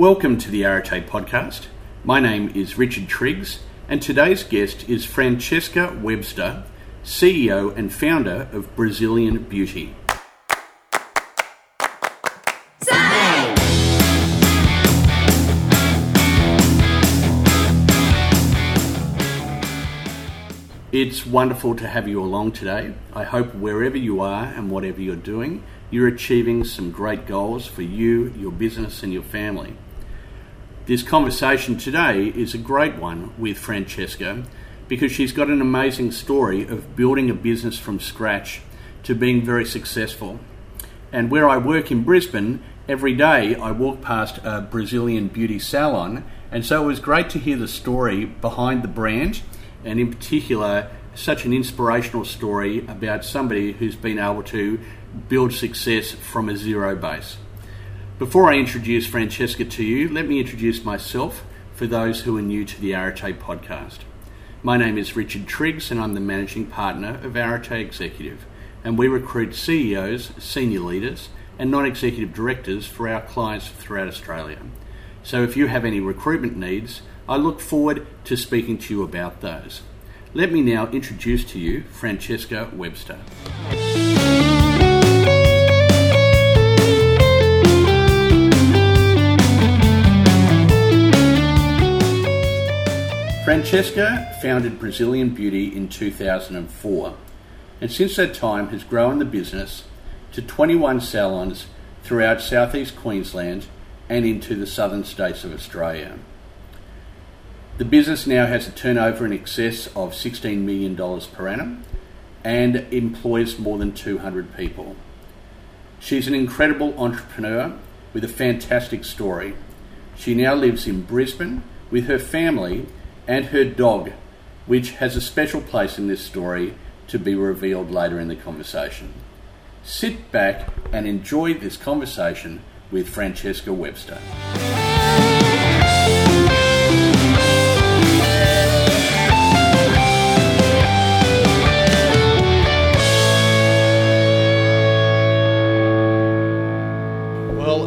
Welcome to the Arete podcast. My name is Richard Triggs, and today's guest is Francesca Webster, CEO and founder of Brazilian Beauty. It's wonderful to have you along today. I hope wherever you are and whatever you're doing, you're achieving some great goals for you, your business, and your family. This conversation today is a great one with Francesca because she's got an amazing story of building a business from scratch to being very successful. And where I work in Brisbane, every day I walk past a Brazilian beauty salon, and so it was great to hear the story behind the brand and in particular, such an inspirational story about somebody who's been able to build success from a zero base. Before I introduce Francesca to you, let me introduce myself for those who are new to the Arete podcast. My name is Richard Triggs, and I'm the managing partner of Arete Executive, and we recruit CEOs, senior leaders, and non executive directors for our clients throughout Australia. So if you have any recruitment needs, I look forward to speaking to you about those. Let me now introduce to you Francesca Webster. Francesca founded Brazilian Beauty in 2004 and since that time has grown the business to 21 salons throughout southeast Queensland and into the southern states of Australia. The business now has a turnover in excess of $16 million per annum and employs more than 200 people. She's an incredible entrepreneur with a fantastic story. She now lives in Brisbane with her family and her dog, which has a special place in this story to be revealed later in the conversation. Sit back and enjoy this conversation with Francesca Webster.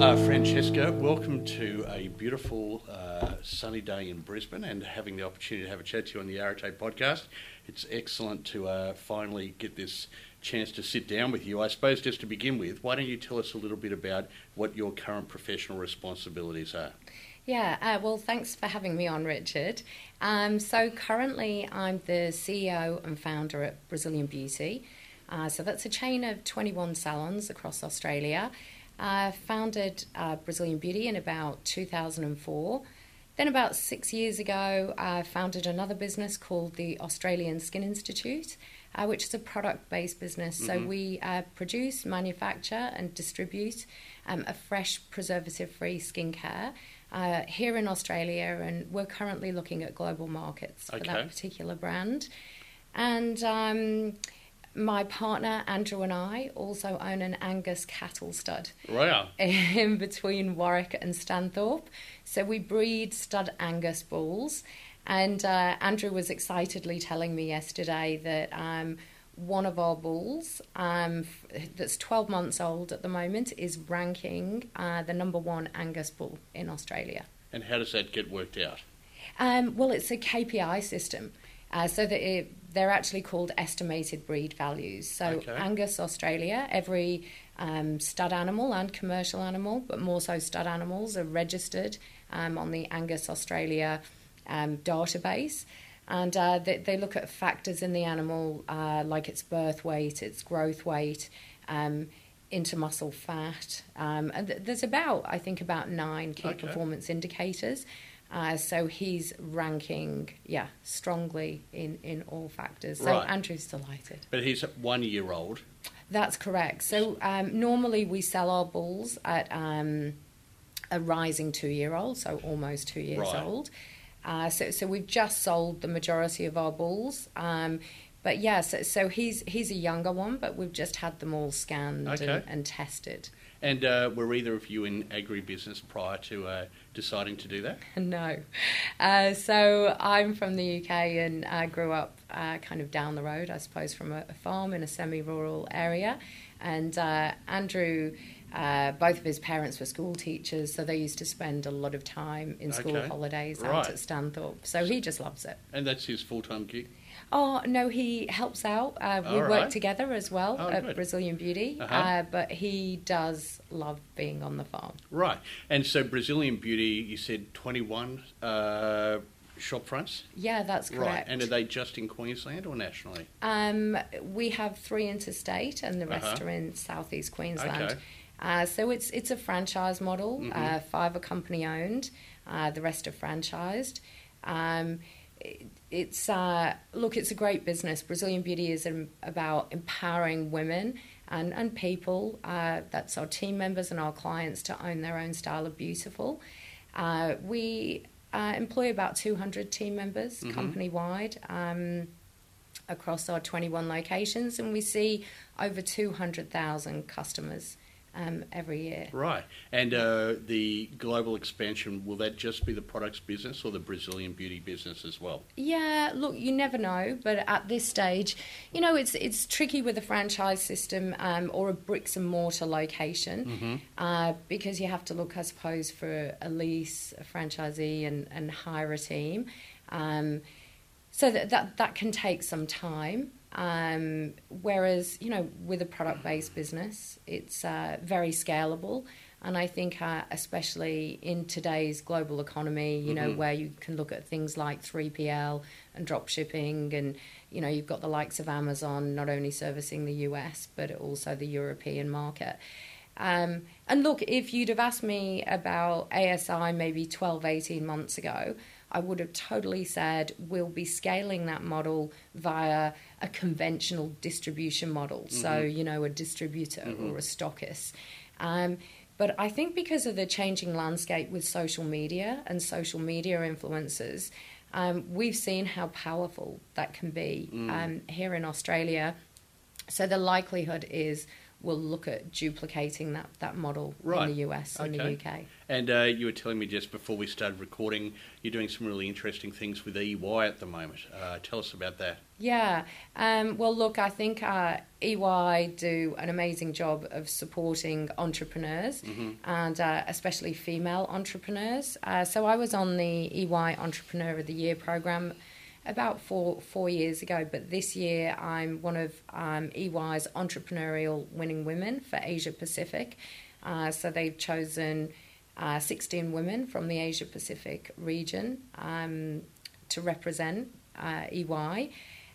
Uh, Francesca, welcome to a beautiful uh, sunny day in Brisbane and having the opportunity to have a chat to you on the Arete podcast. It's excellent to uh, finally get this chance to sit down with you. I suppose just to begin with, why don't you tell us a little bit about what your current professional responsibilities are? Yeah, uh, well, thanks for having me on, Richard. Um, so, currently, I'm the CEO and founder at Brazilian Beauty. Uh, so, that's a chain of 21 salons across Australia. I founded uh, Brazilian Beauty in about 2004. Then, about six years ago, I founded another business called the Australian Skin Institute, uh, which is a product based business. Mm-hmm. So, we uh, produce, manufacture, and distribute um, a fresh, preservative free skincare. Uh, here in Australia, and we're currently looking at global markets okay. for that particular brand. And um, my partner Andrew and I also own an Angus cattle stud. Wow. In between Warwick and Stanthorpe. So we breed stud Angus bulls. And uh, Andrew was excitedly telling me yesterday that um, one of our bulls, um, that's 12 months old at the moment, is ranking uh, the number one Angus bull in Australia. And how does that get worked out? Um, well, it's a KPI system. Uh, so that it, they're actually called estimated breed values. So okay. Angus Australia, every um, stud animal and commercial animal, but more so stud animals, are registered um, on the Angus Australia um, database. And uh, they, they, look at factors in the animal uh, like its birth weight, its growth weight, um, intermuscle fat. Um, and th- there's about, I think, about nine key okay. performance indicators. Uh, so he's ranking, yeah, strongly in, in all factors. So right. Andrew's delighted. But he's one year old. That's correct. So um, normally we sell our bulls at um, a rising two year old, so almost two years right. old. Uh, so, so we've just sold the majority of our bulls. Um, but yeah, so, so, he's he's a younger one, but we've just had them all scanned okay. and, and, tested. And uh, were either of you in agribusiness prior to uh, deciding to do that? No. Uh, so I'm from the UK and I grew up uh, kind of down the road, I suppose, from a, a farm in a semi rural area. And uh, Andrew Uh, both of his parents were school teachers, so they used to spend a lot of time in school Okay. holidays Right. out at Stanthorpe. So he just loves it. And that's his full time gig. Oh no, he helps out. Uh, we All work together as well Oh, at good. Brazilian Beauty, Uh-huh. uh, but he does love being on the farm. Right. And so Brazilian Beauty, you said 21 uh, shop fronts? Yeah, that's correct. Right. And are they just in Queensland or nationally? Um, we have three interstate, and the rest Uh-huh. are in southeast Queensland. Okay. Uh, so it's it's a franchise model. Mhm. Uh, five are company owned, uh, the rest are franchised. Um, it's uh, look, it's a great business. Brazilian Beauty is about empowering women and and people. Uh, that's our team members and our clients to own their own style of beautiful. Uh, we uh, employ about 200 team members Mhm. company wide. Um, across our 21 locations, and we see over 200,000 customers um, every year. Right. And uh, the global expansion, will that just be the products business or the Brazilian beauty business as well? Yeah, look, you never know, but at this stage, you know, it's it's tricky with a franchise system um, or a bricks and mortar location Mm-hmm. uh, because you have to look, I suppose, for a lease, a franchisee, and, and hire a team. Um, so that, that that can take some time. Um, whereas, you know, with a product based business, it's uh, very scalable. And I think, uh, especially in today's global economy, you know, Mhm. where you can look at things like 3PL and drop shipping, and, you know, you've got the likes of Amazon not only servicing the US, but also the European market. Um, and look, if you'd have asked me about ASI maybe 12, 18 months ago, I would have totally said we'll be scaling that model via a conventional distribution model. So, Mhm. you know, a distributor Mhm. or a stockist. Um, but I think because of the changing landscape with social media and social media influencers, um, we've seen how powerful that can be Mm. um, here in Australia. So the likelihood is we'll look at duplicating that, that model Right. in the US and the UK. And uh, you were telling me just before we started recording, you're doing some really interesting things with EY at the moment. Uh, tell us about that. Yeah. Um, well, look, I think uh, EY do an amazing job of supporting entrepreneurs Mhm. and uh, especially female entrepreneurs. Uh, so I was on the EY Entrepreneur of the Year program about four four years ago, but this year I'm one of um, EY's entrepreneurial winning women for Asia Pacific. Uh, so they've chosen uh, 16 women from the Asia Pacific region um, to represent uh, EY.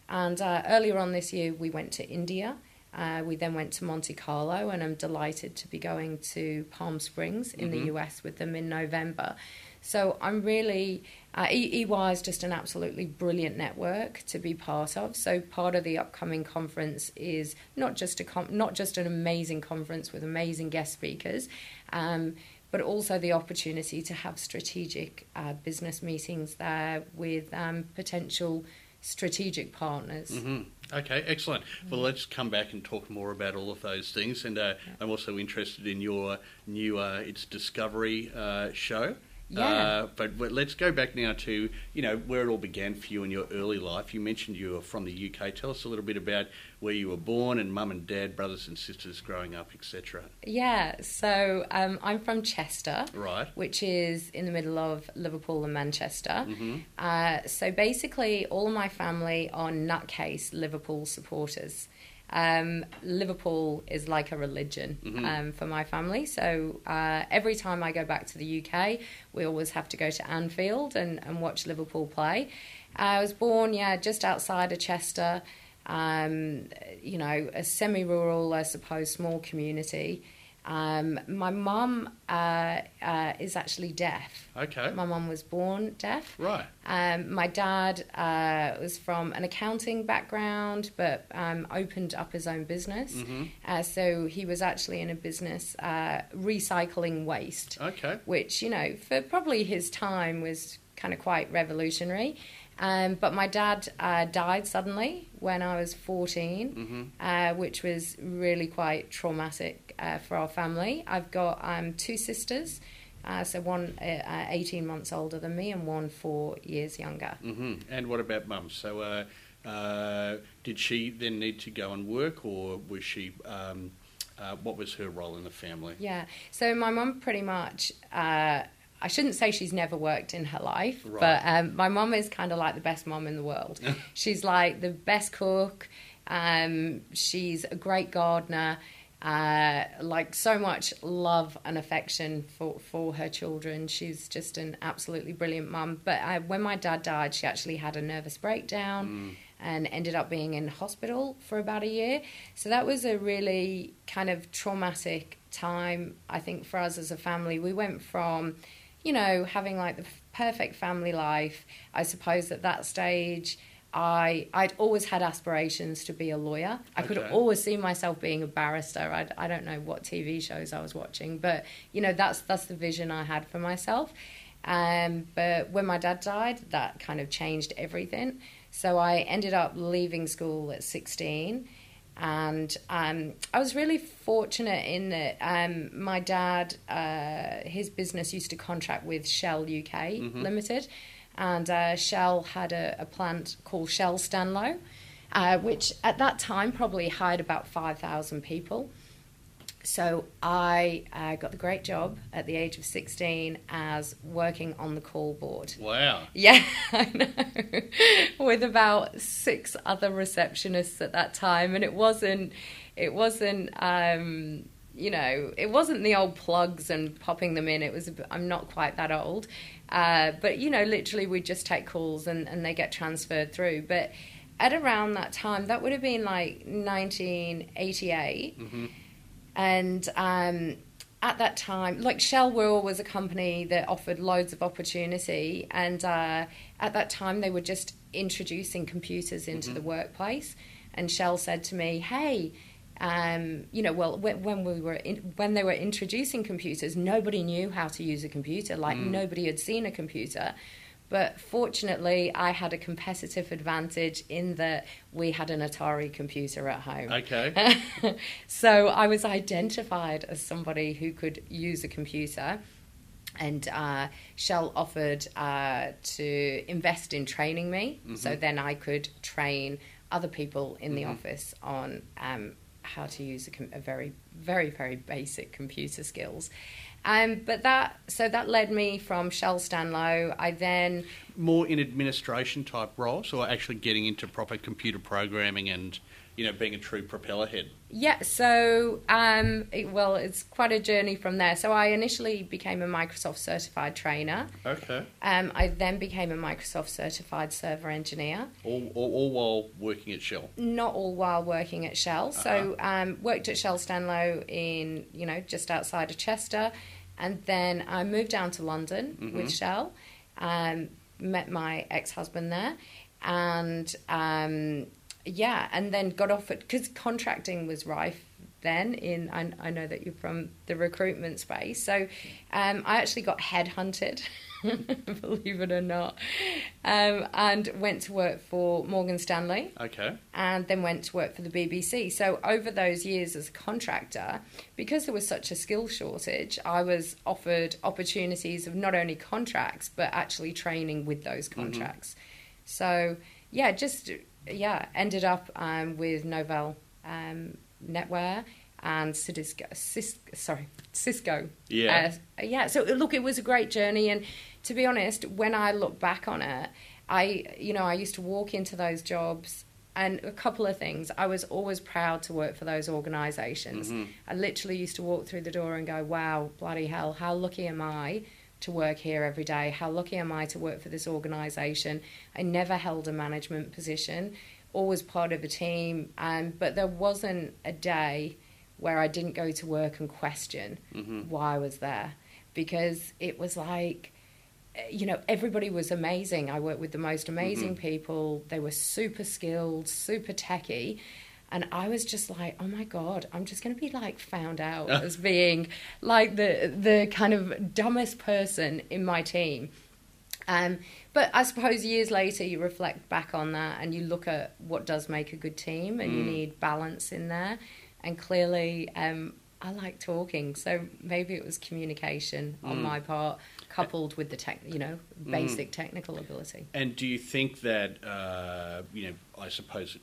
And uh, earlier on this year, we went to India. Uh, we then went to Monte Carlo, and I'm delighted to be going to Palm Springs in Mhm. the US with them in November. So I'm really, uh, EY is just an absolutely brilliant network to be part of. So part of the upcoming conference is not just a com- not just an amazing conference with amazing guest speakers, um, but also the opportunity to have strategic uh, business meetings there with um, potential strategic partners. hmm Okay, excellent. Well, let's come back and talk more about all of those things. And uh, I'm also interested in your new uh, It's Discovery uh, show. Yeah. Uh, but let's go back now to you know where it all began for you in your early life. You mentioned you were from the UK. Tell us a little bit about where you were born and mum and dad, brothers and sisters growing up, etc. Yeah, so um, I'm from Chester, Right. which is in the middle of Liverpool and Manchester. hmm Uh, so basically, all of my family are nutcase Liverpool supporters. Um, Liverpool is like a religion Mhm. um, for my family. So uh, every time I go back to the UK, we always have to go to Anfield and, and watch Liverpool play. I was born, yeah, just outside of Chester. Um, you know, a semi-rural, I suppose, small community. Um, my mum uh, uh, is actually deaf. Okay. My mum was born deaf. Right. Um, my dad uh, was from an accounting background, but um, opened up his own business. hmm Uh, so he was actually in a business uh, recycling waste, Okay. which, you know, for probably his time was kind of quite revolutionary. Um, but my dad uh, died suddenly when I was 14 hmm uh, which was really quite traumatic uh, for our family. I've got um, two sisters, uh, so one uh, uh, 18 months older than me and one four years younger. hmm And what about mum? So, uh, uh, did she then need to go and work, or was she um, uh, what was her role in the family? Yeah. So my mum pretty much. Uh, I shouldn't say she's never worked in her life, Right. but um, my mum is kind of like the best mum in the world. she's like the best cook. Um, she's a great gardener. Uh, like so much love and affection for, for her children. She's just an absolutely brilliant mum. But uh, when my dad died, she actually had a nervous breakdown and ended up being in hospital for about a year. So that was a really kind of traumatic time, I think, for us as a family. We went from, you know, having like the perfect family life. I suppose at that stage, I I'd always had aspirations to be a lawyer. I could Okay. always see myself being a barrister. I, I don't know what TV shows I was watching, but you know that's that's the vision I had for myself. Um, but when my dad died, that kind of changed everything. So I ended up leaving school at 16. And um, I was really fortunate in that um, my dad, uh, his business used to contract with Shell UK Limited. And uh, Shell had a, a plant called Shell Stanlow, uh, which at that time probably hired about 5,000 people. So I uh, got the great job at the age of 16 as working on the call board. Wow. Yeah, I know. With about six other receptionists at that time, and it wasn't, it wasn't, um, you know, it wasn't the old plugs and popping them in. It was, I'm not quite that old, uh, but you know, literally we just take calls and and they get transferred through. But at around that time, that would have been like 1988 and um, at that time, like Shell were always a company that offered loads of opportunity, and uh, at that time they were just introducing computers into the workplace. And Shell said to me, "Hey." Um, you know, well, when, when we were in, when they were introducing computers, nobody knew how to use a computer. Like nobody had seen a computer. But fortunately, I had a competitive advantage in that we had an Atari computer at home. Okay. so I was identified as somebody who could use a computer. And uh, Shell offered uh, to invest in training me, so then I could train other people in the office on um, how to use a, com- a very, very, very basic computer skills. Um, but that so that led me from Shell Stanlow. I then More in administration type roles, or actually getting into proper computer programming and, you know, being a true propeller head? Yeah, so um, it, well, it's quite a journey from there. So I initially became a Microsoft certified trainer. Okay. Um, I then became a Microsoft certified server engineer. All, all, all while working at Shell. Not all while working at Shell. So Uh-huh. um, worked at Shell Stanlow in you know just outside of Chester, and then I moved down to London Mm-hmm. with Shell. Um, met my ex husband there, and um, yeah, and then got offered because contracting was rife then in I, I know that you're from the recruitment space so um, i actually got headhunted believe it or not um, and went to work for morgan stanley Okay. and then went to work for the BBC. So over those years as a contractor, because there was such a skill shortage, I was offered opportunities of not only contracts but actually training with those contracts. So yeah, just yeah, ended up um, with Novell um, NetWare and Cisco, Cis, sorry, Cisco. Yeah. Uh, yeah. So look, it was a great journey, and to be honest, when I look back on it, I you know I used to walk into those jobs. And a couple of things. I was always proud to work for those organizations I literally used to walk through the door and go, wow, bloody hell, how lucky am I to work here every day? How lucky am I to work for this organisation? I never held a management position, always part of a team, um, but there wasn't a day where I didn't go to work and question why I was there because it was like, you know, everybody was amazing. I worked with the most amazing people. They were super skilled, super techy. And I was just like, oh my God, I'm just going to be like found out as being like the, the kind of dumbest person in my team. Um, but I suppose years later, you reflect back on that and you look at what does make a good team, and you need balance in there. And clearly, um, I like talking, so maybe it was communication on my part, coupled with the tech, you know, basic technical ability. And do you think that, uh, you know, I suppose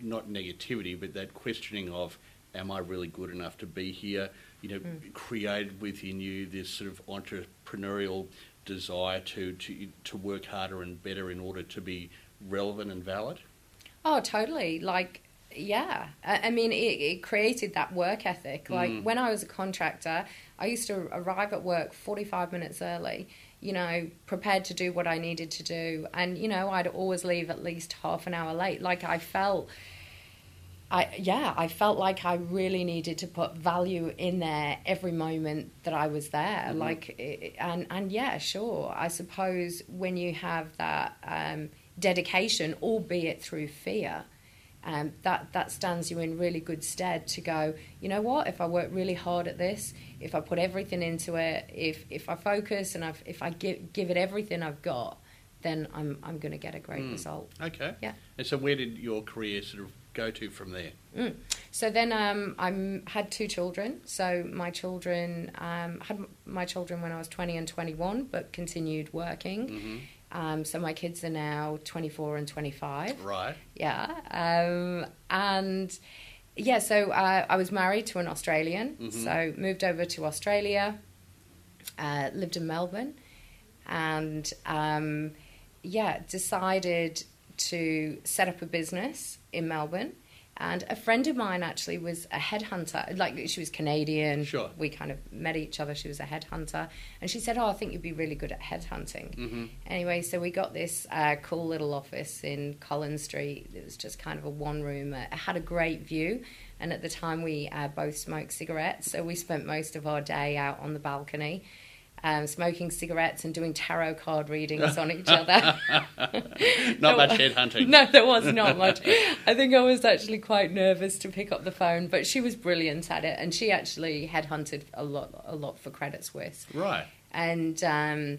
not negativity, but that questioning of am I really good enough to be here? You know, created within you this sort of entrepreneurial desire to, to to work harder and better in order to be relevant and valid. Oh, totally. Like, yeah. I, I mean, it, it created that work ethic. Like, Mm. when I was a contractor, I used to arrive at work 45 minutes early, you know, prepared to do what I needed to do. And, you know, I'd always leave at least half an hour late. Like, I felt. I, yeah, I felt like I really needed to put value in there every moment that I was there. Mhm. Like, and and yeah, sure. I suppose when you have that um, dedication, albeit through fear, um, that that stands you in really good stead to go. You know what? If I work really hard at this, if I put everything into it, if if I focus and I've, if I give give it everything I've got, then I'm I'm going to get a great Mm. result. Okay. Yeah. And so, where did your career sort of go to from there? Mm. So then um, I had two children. So my children um, had my children when I was 20 and 21, but continued working. hmm Um, so my kids are now 24 and 25. Right. Yeah. Um, and yeah, so uh, I was married to an Australian. Mhm. So moved over to Australia, uh, lived in Melbourne, and um, yeah, decided to set up a business in Melbourne. And a friend of mine actually was a headhunter. Like she was Canadian. Sure. We kind of met each other. She was a headhunter, and she said, "Oh, I think you'd be really good at headhunting." hmm Anyway, so we got this uh, cool little office in Collins Street. It was just kind of a one room. It had a great view, and at the time we uh, both smoked cigarettes, so we spent most of our day out on the balcony. Um, smoking cigarettes and doing tarot card readings on each other. Not much No. headhunting. No, there was not much. I think I was actually quite nervous to pick up the phone, but she was brilliant at it, and she actually headhunted a lot, a lot for Credit Suisse. Right. And um,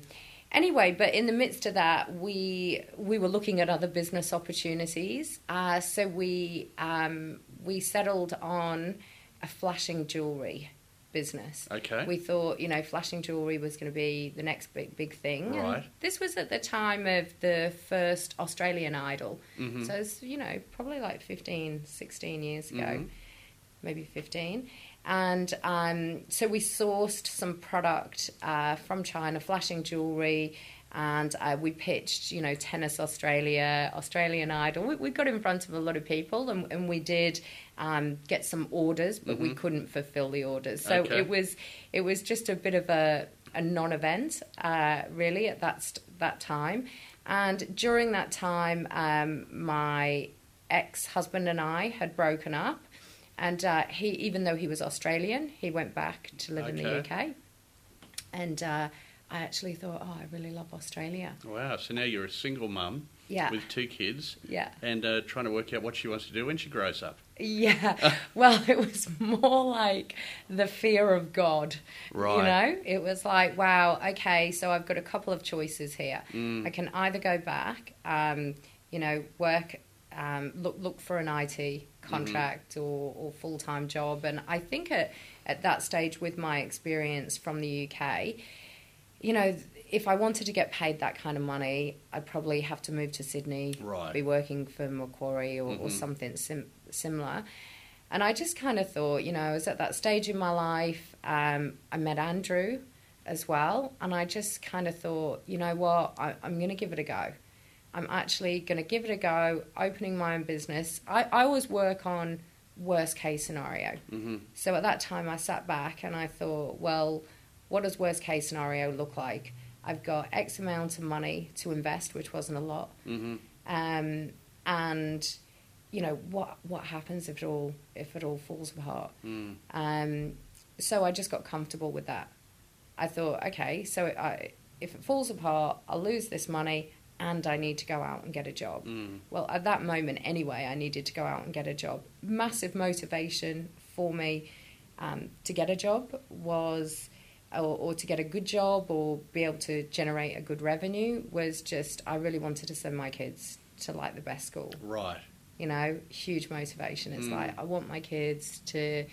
anyway, but in the midst of that, we we were looking at other business opportunities. Uh, so we um, we settled on a flashing jewelry business. Okay. We thought, you know, flashing jewelry was going to be the next big big thing. And Right. this was at the time of the first Australian Idol. Mhm. So it's, you know, probably like 15, 16 years ago, Mhm. maybe 15. And um, so we sourced some product uh, from China, flashing jewelry, and uh, we pitched, you know, Tennis Australia, Australian Idol. We, we got in front of a lot of people and, and we did um, get some orders, but we Mhm. couldn't fulfill the orders. So Okay. it was it was just a bit of a, a non-event, uh, really, at that st- that time. And during that time, um, my ex-husband and I had broken up, and uh, he, even though he was Australian, he went back to live in the UK. And uh, I actually thought, oh, I really love Australia. Wow. So now you're a single mum Yeah, with two kids yeah. and uh, trying to work out what she wants to do when she grows up. Yeah. Well, it was more like the fear of God. Right. You know, it was like, wow, okay, so I've got a couple of choices here. Mm. I can either go back, um, you know, work, um, look look for an IT contract or, or full time job. And I think at at that stage, with my experience from the UK, you know, if I wanted to get paid that kind of money, I'd probably have to move to Sydney, Right. be working for Macquarie or, or Mhm. something sim- similar. And I just kind of thought, you know, I was at that stage in my life. Um, I met Andrew as well, and I just kind of thought, you know what, I, I'm going to give it a go. I'm actually going to give it a go, opening my own business. I, I always work on worst case scenario. hmm So at that time, I sat back and I thought, well, what does worst case scenario look like? I've got X amount of money to invest, which wasn't a lot, hmm um, and you know what what happens if it all if it all falls apart. Mm. Um, so I just got comfortable with that. I thought, okay, so I, if it falls apart, I'll lose this money, and I need to go out and get a job. Mm. Well, at that moment, anyway, I needed to go out and get a job. Massive motivation for me um, to get a job was, or, or to get a good job, or be able to generate a good revenue was just I really wanted to send my kids to like the best school. Right. You know, huge motivation. It's Mm. like I want my kids to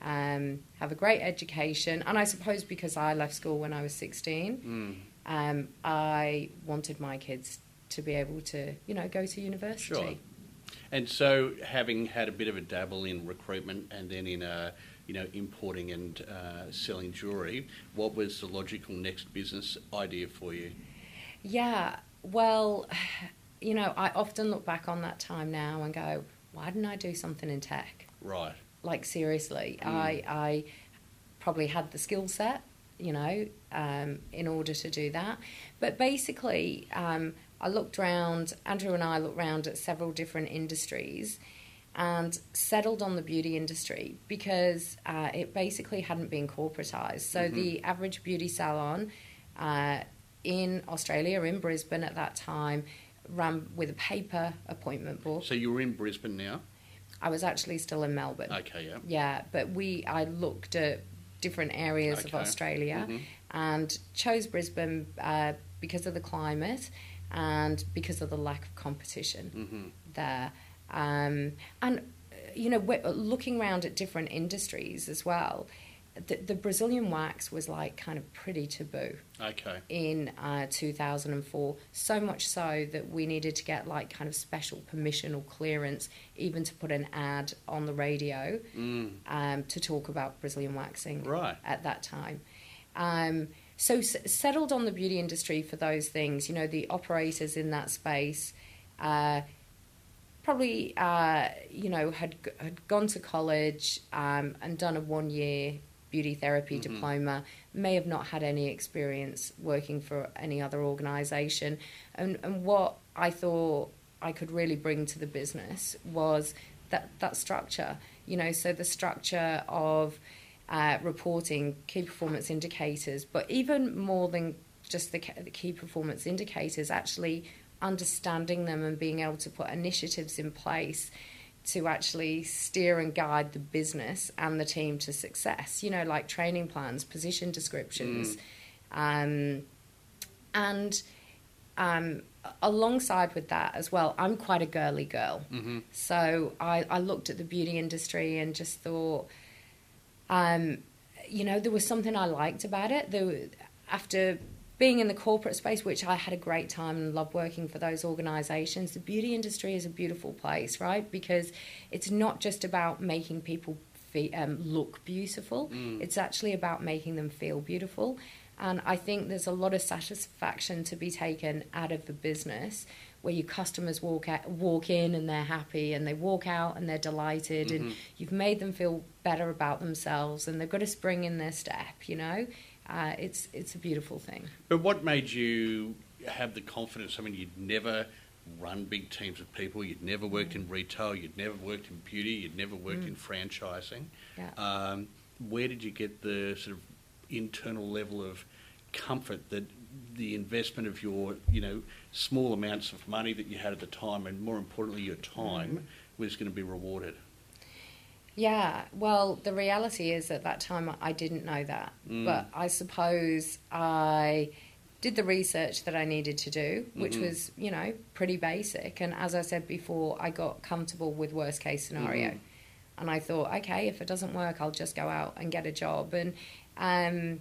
um, have a great education, and I suppose because I left school when I was sixteen Mm. um, I wanted my kids to be able to, you know, go to university. Sure. And so, having had a bit of a dabble in recruitment and then in uh, you know importing and uh, selling jewellery, what was the logical next business idea for you? Yeah, well, you know, I often look back on that time now and go, why didn't I do something in tech? Right. Like seriously, Mm. I I probably had the skill set, you know, um, in order to do that. But basically, um, I looked around. Andrew and I looked around at several different industries. And settled on the beauty industry because uh, it basically hadn't been corporatized. So Mhm. the average beauty salon uh, in Australia, in Brisbane at that time, ran with a paper appointment book. So you were in Brisbane now. I was actually still in Melbourne. Okay. Yeah. Yeah, but we I looked at different areas of Okay. Australia Mhm. and chose Brisbane uh, because of the climate and because of the lack of competition Mhm. there. Um, and uh, you know, looking around at different industries as well. The, the Brazilian wax was like kind of pretty taboo Okay. in uh, 2004. So much so that we needed to get like kind of special permission or clearance, even to put an ad on the radio Mm. um, to talk about Brazilian waxing Right. at that time. Um, so s- settled on the beauty industry for those things. You know, the operators in that space uh, probably, uh, you know, had had gone to college um, and done a one year beauty therapy Mhm. diploma. May have not had any experience working for any other organisation, and and what I thought I could really bring to the business was that that structure. You know, so the structure of uh, reporting key performance indicators, but even more than just the, the key performance indicators, actually understanding them and being able to put initiatives in place to actually steer and guide the business and the team to success. You know, like training plans, position descriptions, um, and um, alongside with that as well, I'm quite a girly girl. hmm So I, I looked at the beauty industry and just thought, um, you know, there was something I liked about it. There, after being in the corporate space, which I had a great time and loved working for those organisations, the beauty industry is a beautiful place, right? Because it's not just about making people fe- um, look beautiful; Mm. it's actually about making them feel beautiful. And I think there's a lot of satisfaction to be taken out of the business where your customers walk out, walk in and they're happy, and they walk out and they're delighted, and Mhm. you've made them feel better about themselves, and they've got a spring in their step. You know, uh, it's it's a beautiful thing. But what made you have the confidence? I mean, you'd never run big teams of people. You'd never worked in retail. You'd never worked in beauty. You'd never worked Mm. in franchising. Yeah. Um, where did you get the sort of internal level of comfort that the investment of your, you know, small amounts of money that you had at the time, and more importantly, your time, was going to be rewarded? Yeah, well, the reality is at that time I didn't know that, Mm. but I suppose I did the research that I needed to do, which Mhm. was, you know, pretty basic. And as I said before, I got comfortable with worst case scenario. Mhm. And I thought, okay, if it doesn't work, I'll just go out and get a job. And um,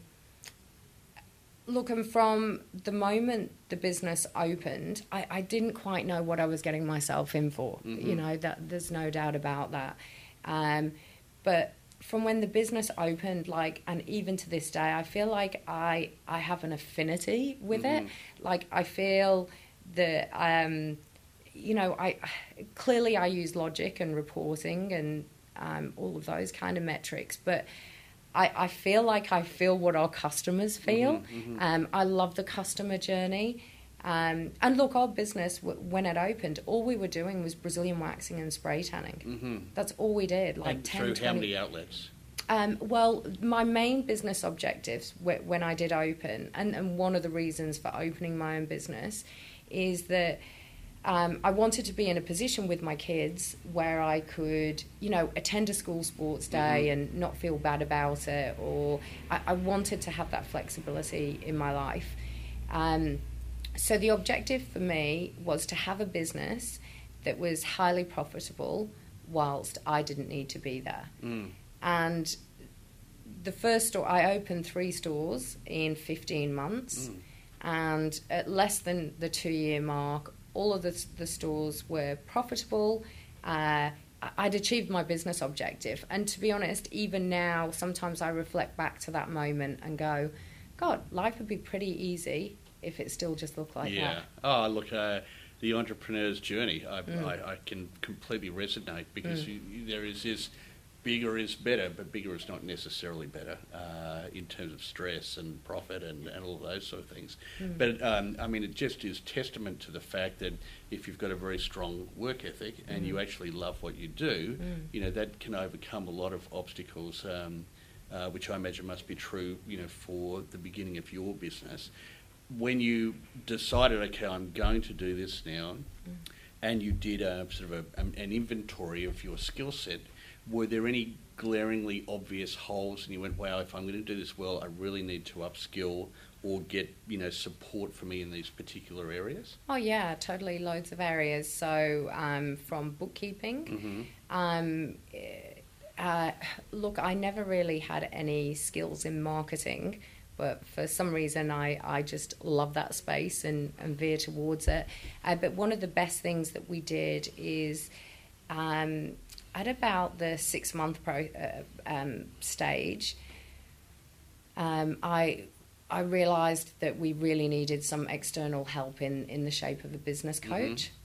looking from the moment the business opened, I, I didn't quite know what I was getting myself in for. Mhm. You know, that there's no doubt about that. Um, but from when the business opened, like, and even to this day, I feel like I I have an affinity with it. Mhm. Like, I feel that, um, you know, I clearly I use logic and reporting and um, all of those kind of metrics, but. I, I feel like I feel what our customers feel. Mhm, mhm. Um, I love the customer journey. Um, and look, our business, when it opened, all we were doing was Brazilian waxing and spray tanning. hmm That's all we did. Like and 10, through 20 how many outlets? um, well, my main business objectives wh- when I did open, and, and one of the reasons for opening my own business is that um, I wanted to be in a position with my kids where I could, you know, attend a school sports day Mhm. and not feel bad about it, or I, I wanted to have that flexibility in my life. Um, so the objective for me was to have a business that was highly profitable whilst I didn't need to be there. Mm. And the first store, I opened three stores in 15 months. Mm. And at less than the two year mark, all of the, the stores were profitable uh, I'd achieved my business objective. And to be honest, even now, sometimes I reflect back to that moment and go, God, life would be pretty easy if it still just looked like yeah. that. Yeah. Oh, look, uh, the entrepreneur's journey, I, mm. I, I, can completely resonate because mm. you, there is this bigger is better, but bigger is not necessarily better uh, in terms of stress and profit and, and all those sort of things. Mm. But um, I mean, it just is testament to the fact that if you've got a very strong work ethic and mm. you actually love what you do, mm. you know that can overcome a lot of obstacles. Um, uh, which I imagine must be true, you know, for the beginning of your business. When you decided, okay, I'm going to do this now, mm. and you did a sort of a, an inventory of your skill set, were there any glaringly obvious holes and you went, wow, if I'm going to do this well, I really need to upskill or get, you know, support for me in these particular areas? Oh, yeah, totally loads of areas. So um, from bookkeeping, mm-hmm. um, uh, look, I never really had any skills in marketing but for some reason I, I just love that space and, and veer towards it. Uh, but one of the best things that we did is um, at about the six month pro, uh, um, stage, um, I I realised that we really needed some external help in in the shape of a business mm-hmm. coach. Mm-hmm.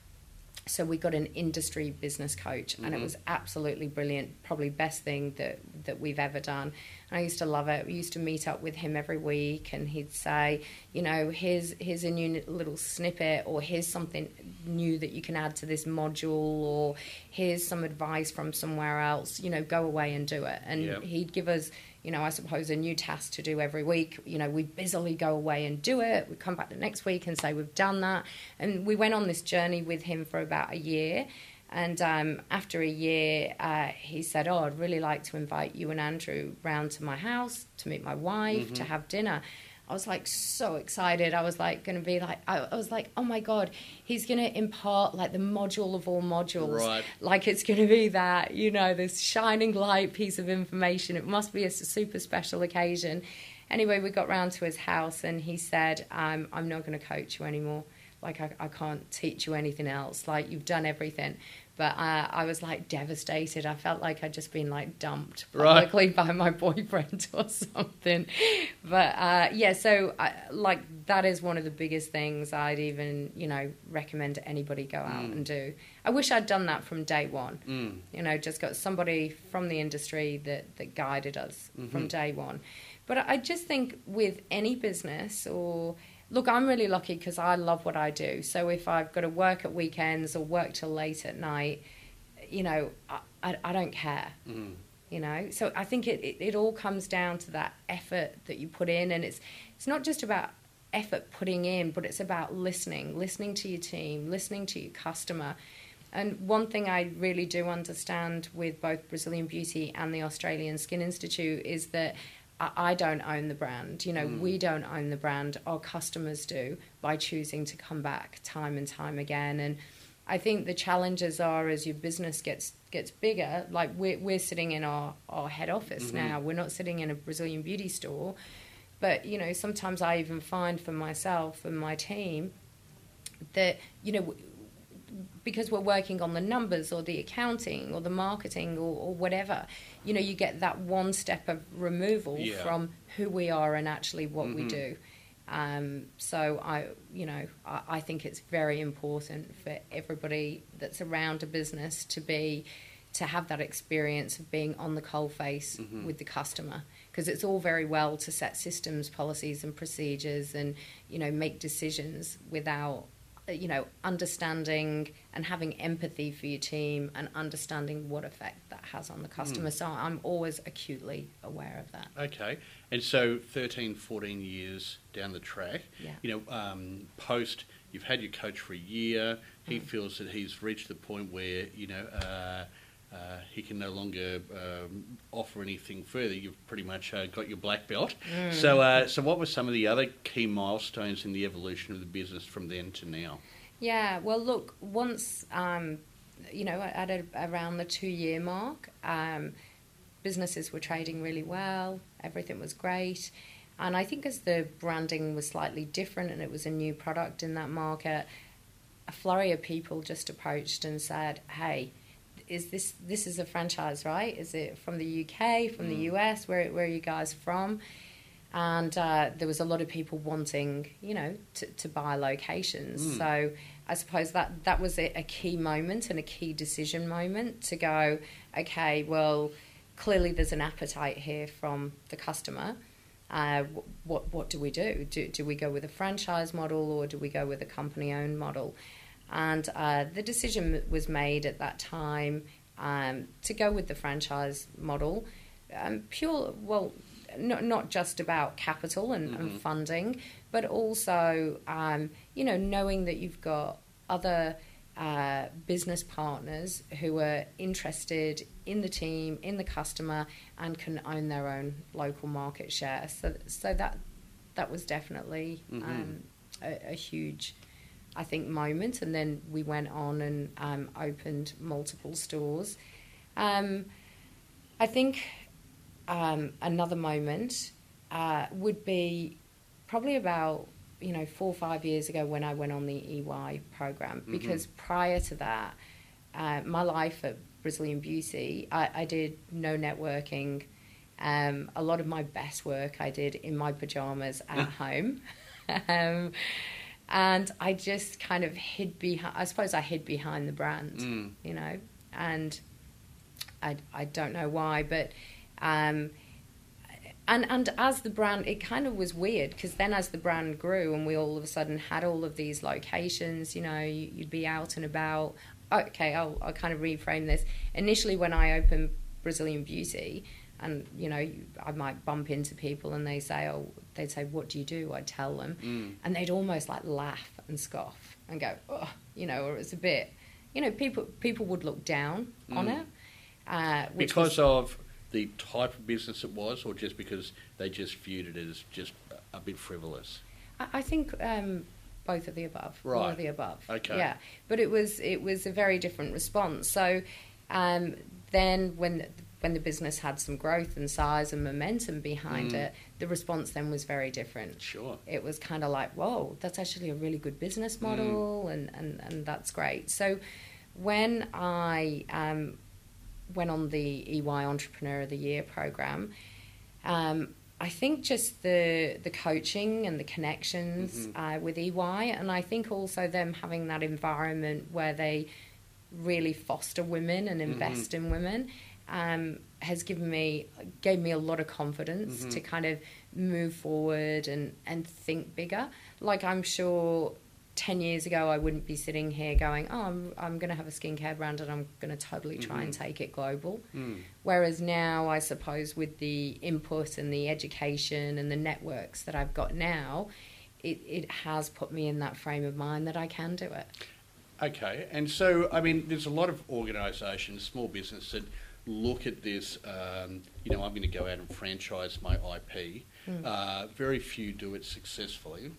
So we got an industry business coach, and mm-hmm. it was absolutely brilliant. Probably best thing that that we've ever done. And I used to love it. We used to meet up with him every week, and he'd say, you know, here's here's a new little snippet, or here's something new that you can add to this module, or here's some advice from somewhere else. You know, go away and do it. And yep. he'd give us you know, I suppose a new task to do every week. You know, we busily go away and do it. We come back the next week and say we've done that. And we went on this journey with him for about a year. And um, after a year, uh, he said, "Oh, I'd really like to invite you and Andrew round to my house to meet my wife, mm-hmm. to have dinner." I was like so excited. I was like going to be like, I, I, was like, oh my God, he's going to impart like the module of all modules. Right. Like it's going to be that, you know, this shining light piece of information. It must be a super special occasion. Anyway, we got round to his house and he said, um, I'm not going to coach you anymore. Like, I, I can't teach you anything else. Like, you've done everything but uh, I was like devastated. I felt like I'd just been like dumped publicly right. by my boyfriend or something. But uh, yeah, so I, like that is one of the biggest things I'd even you know recommend anybody go out mm. and do. I wish I'd done that from day one. Mm. You know, just got somebody from the industry that that guided us mm-hmm. from day one. But I just think with any business or look, I'm really lucky because I love what I do. So if I've got to work at weekends or work till late at night, you know, I, I, I don't care. Mm. You know, so I think it, it, it all comes down to that effort that you put in, and it's it's not just about effort putting in, but it's about listening, listening to your team, listening to your customer. And one thing I really do understand with both Brazilian Beauty and the Australian Skin Institute is that I don't own the brand. You know, mm. we don't own the brand. Our customers do by choosing to come back time and time again. And I think the challenges are as your business gets gets bigger. Like we're we're sitting in our our head office mm-hmm. now. We're not sitting in a Brazilian beauty store. But you know, sometimes I even find for myself and my team that you know because we're working on the numbers or the accounting or the marketing or, or whatever, you know, you get that one step of removal yeah. from who we are and actually what mm-hmm. we do. Um, so I, you know, I, I, think it's very important for everybody that's around a business to be, to have that experience of being on the coal face mm-hmm. with the customer. Because it's all very well to set systems, policies, and procedures, and you know, make decisions without you know, understanding and having empathy for your team and understanding what effect that has on the customer. Mm. So I'm always acutely aware of that. Okay. And so 13, 14 years down the track, yeah. you know, um, post, you've had your coach for a year, he mm. feels that he's reached the point where, you know, uh, uh, he can no longer um, offer anything further. You've pretty much uh, got your black belt. Mm. So, uh, so what were some of the other key milestones in the evolution of the business from then to now? Yeah, well, look, once um, you know, at a, around the two-year mark, um, businesses were trading really well. Everything was great. And I think as the branding was slightly different and it was a new product in that market, a flurry of people just approached and said, "Hey." Is this this is a franchise, right? Is it from the UK, from the US? Where where are you guys from? And uh, there was a lot of people wanting, you know, to, to buy locations. So I suppose that that was a, a key moment and a key decision moment to go, okay, well, clearly there's an appetite here from the customer. Uh, what what do we do? do? Do we go with a franchise model or do we go with a company owned model? And uh, the decision was made at that time um, to go with the franchise model. Um, pure, well, not not just about capital and, and funding, but also um, you know knowing that you've got other uh, business partners who are interested in the team, in the customer, and can own their own local market share. So, so that that was definitely um, a, a huge, I think, moment. And then we went on and um, opened multiple stores. Um, I think um, another moment uh, would be probably about you know four or five years ago when I went on the EY program because prior to that, uh, my life at Brazilian Beauty, I, I did no networking. Um, a lot of my best work I did in my pajamas at home. um, and I just kind of hid behind, I suppose I hid behind the brand, Mm. you know, and I, I don't know why, but um, and and as the brand, it kind of was weird because then as the brand grew and we all of a sudden had all of these locations, you know, you, you'd be out and about. Okay, I'll, I'll kind of reframe this. Initially, when I opened Brazilian Beauty, and you know, I might bump into people and they say, "Oh," they'd say, "What do you do?" I'd tell them, Mm. and they'd almost like laugh and scoff and go, "Oh," you know, or it's a bit, you know, people people would look down on Mm. it. Uh, Because was- of the type of business it was, or just because they just viewed it as just a bit frivolous? I I think um, both of the above. All Right. of the above. Okay. Yeah, but it was it was a very different response. So um, then when when the business had some growth and size and momentum behind Mm. it, the response then was very different. Sure. It was kind of like, whoa, that's actually a really good business Mm. model, and, and, and that's great. So when I um, went on the EY Entrepreneur of the Year program, um, I think just the the coaching and the connections uh, with EY, and I think also them having that environment where they really foster women and invest in women um, has given me gave me a lot of confidence to kind of move forward and and think bigger. Like I'm sure. 10 years ago, I wouldn't be sitting here going, Oh, I'm, I'm going to have a skincare brand and I'm going to totally try and take it global. Mm. Whereas now, I suppose, with the input and the education and the networks that I've got now, it, it has put me in that frame of mind that I can do it. Okay, and so I mean, there's a lot of organisations, small business that look at this. Um, you know, I'm going to go out and franchise my IP. Uh, very few do it successfully.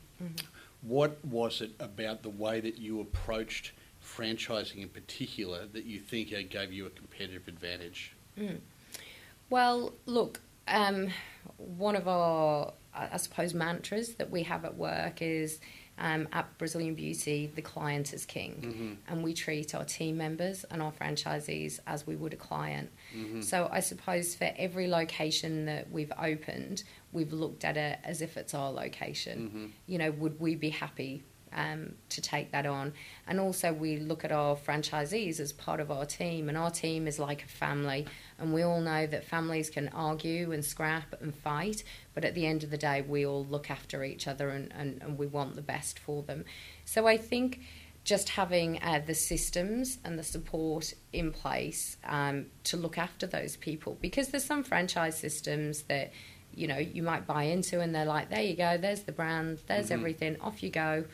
What was it about the way that you approached franchising in particular that you think uh, gave you a competitive advantage? Well, look, um, one of our, I suppose, mantras that we have at work is um, at Brazilian Beauty, the client is king. Mm-hmm. And we treat our team members and our franchisees as we would a client. Mm-hmm. So I suppose for every location that we've opened, we've looked at it as if it's our location. Mm-hmm. You know, would we be happy um, to take that on. And also, we look at our franchisees as part of our team, and our team is like a family. And we all know that families can argue and scrap and fight, but at the end of the day, we all look after each other and, and, and we want the best for them. So I think just having uh, the systems and the support in place um, to look after those people, because there's some franchise systems that you know you might buy into and they're like there you go there's the brand there's Mhm. everything off you go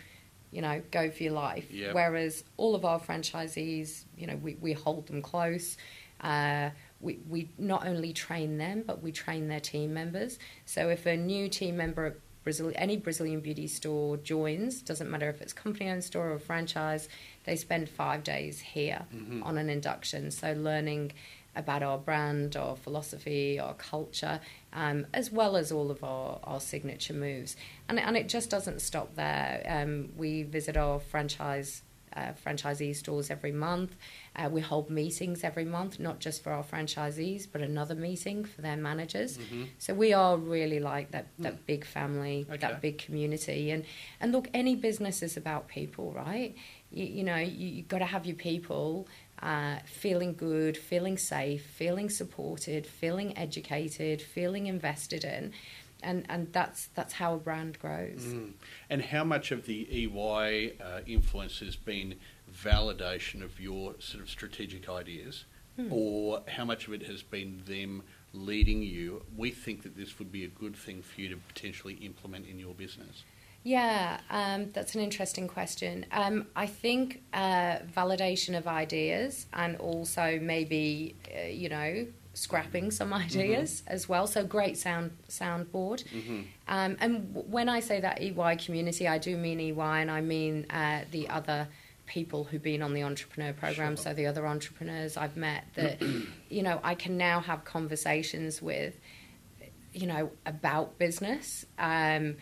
you know go for your life Yep. whereas all of our franchisees you know we, we hold them close uh, we, we not only train them but we train their team members so if a new team member at Brazil, any Brazilian beauty store joins, doesn't matter if it's company owned store or franchise, they spend five days here on an induction. So learning about our brand, our philosophy, our culture, um, as well as all of our, our signature moves. And, and it just doesn't stop there. Um, we visit our franchise uh, franchisee stores every month. Uh, we hold meetings every month, not just for our franchisees, but another meeting for their managers. Mm-hmm. So we are really like that, that big family, Okay. that big community. And, and look, any business is about people, right? You, you know, you, you've got to have your people uh, feeling good, feeling safe, feeling supported, feeling educated, feeling invested in. And, and that's that's how a brand grows. Mm. And how much of the EY uh, influence has been validation of your sort of strategic ideas, Hmm. or how much of it has been them leading you? We think that this would be a good thing for you to potentially implement in your business. Yeah, um, that's an interesting question. Um, I think uh, validation of ideas and also maybe, uh, you know, scrapping some ideas as well. So great sound soundboard. Um, and w- when I say that EY community, I do mean EY and I mean uh, the other people who've been on the entrepreneur program. Sure. So the other entrepreneurs I've met that, you know, I can now have conversations with, you know, about business. Um,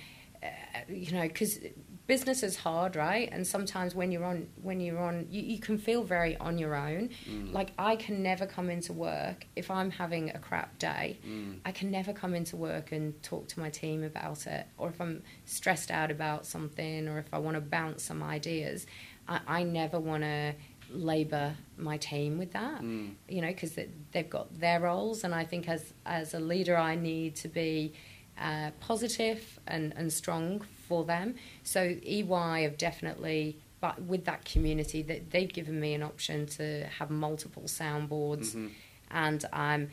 Uh, you know, because business is hard, right? And sometimes when you're on, when you're on, you, you can feel very on your own. Mm. Like I can never come into work if I'm having a crap day. Mm. I can never come into work and talk to my team about it, or if I'm stressed out about something, or if I want to bounce some ideas. I, I never want to labour my team with that, mm. you know, because they've got their roles, and I think as as a leader, I need to be uh, positive and, and strong for them. So EY have definitely, but with that community, that they've given me an option to have multiple soundboards, and um,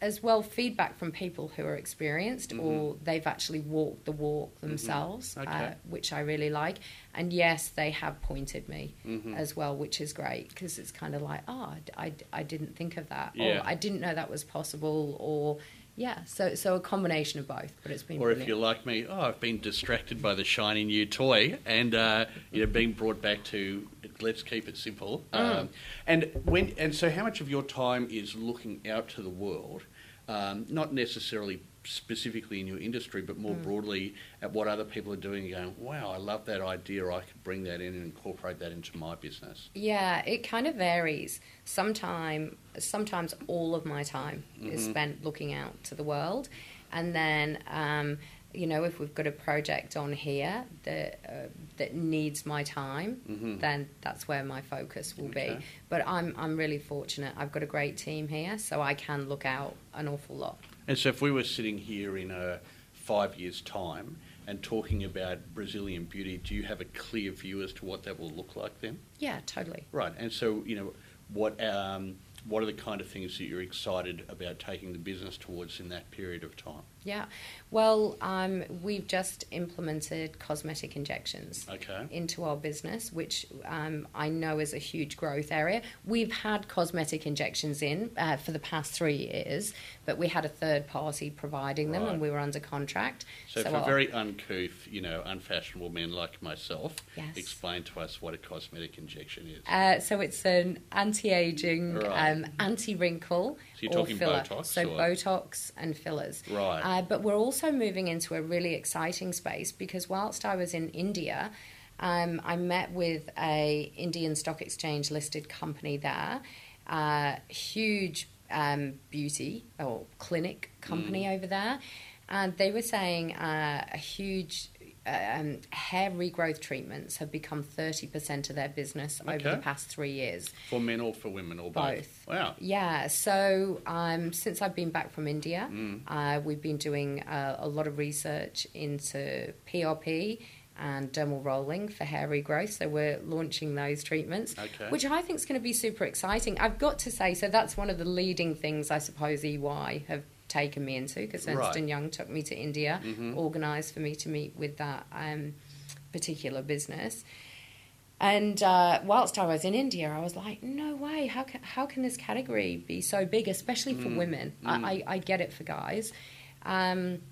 as well feedback from people who are experienced or they've actually walked the walk themselves, Okay. uh, which I really like. And yes, they have pointed me Mm-hmm. as well, which is great because it's kind of like, oh, I, I, I didn't think of that, Yeah. or I didn't know that was possible, or yeah. So so a combination of both, but it's been. Or if you're like me, oh, I've been distracted by the shiny new toy, and uh, you know, being brought back to let's keep it simple. Um, and when and so, how much of your time is looking out to the world, um, not necessarily specifically in your industry, but more broadly at what other people are doing, and going, wow, I love that idea. I could bring that in and incorporate that into my business. Yeah, it kind of varies. Sometime, sometimes all of my time is spent looking out to the world, and then um, you know if we've got a project on here that uh, that needs my time, then that's where my focus will Okay. be. But I'm I'm really fortunate. I've got a great team here, so I can look out an awful lot. And so, if we were sitting here in a five years' time and talking about Brazilian beauty, do you have a clear view as to what that will look like then? Yeah, totally. Right. And so, you know, what um, what are the kind of things that you're excited about taking the business towards in that period of time? Yeah. Well, um, we've just implemented cosmetic injections. Okay. into our business, which um, I know is a huge growth area. We've had cosmetic injections in uh, for the past three years, but we had a third party providing them Right. and we were under contract. So, for our- very uncouth, you know, unfashionable men like myself, Yes. explain to us what a cosmetic injection is. Uh, so it's an anti-aging, Right. um, anti-wrinkle, So you're or talking filler. Botox So or- Botox and fillers. Right. Uh, but we're also moving into a really exciting space because whilst I was in India, um, I met with a Indian Stock Exchange listed company there, uh, huge um, beauty or clinic company Mm. over there, and they were saying uh, a huge. Um, hair regrowth treatments have become 30% of their business over the past three years. for men or for women or both? Both. Wow. Yeah, so um, since I've been back from India, Mm. uh, we've been doing uh, a lot of research into PRP and dermal rolling for hair regrowth. So we're launching those treatments, Okay. which I think is going to be super exciting. I've got to say, so that's one of the leading things I suppose EY have taken me into because Ernst Right. and Young took me to India, Mhm. organised for me to meet with that um, particular business. And uh, whilst I was in India, I was like, no way, how can, how can this category be so big, especially for women? I, I, I get it for guys. Um,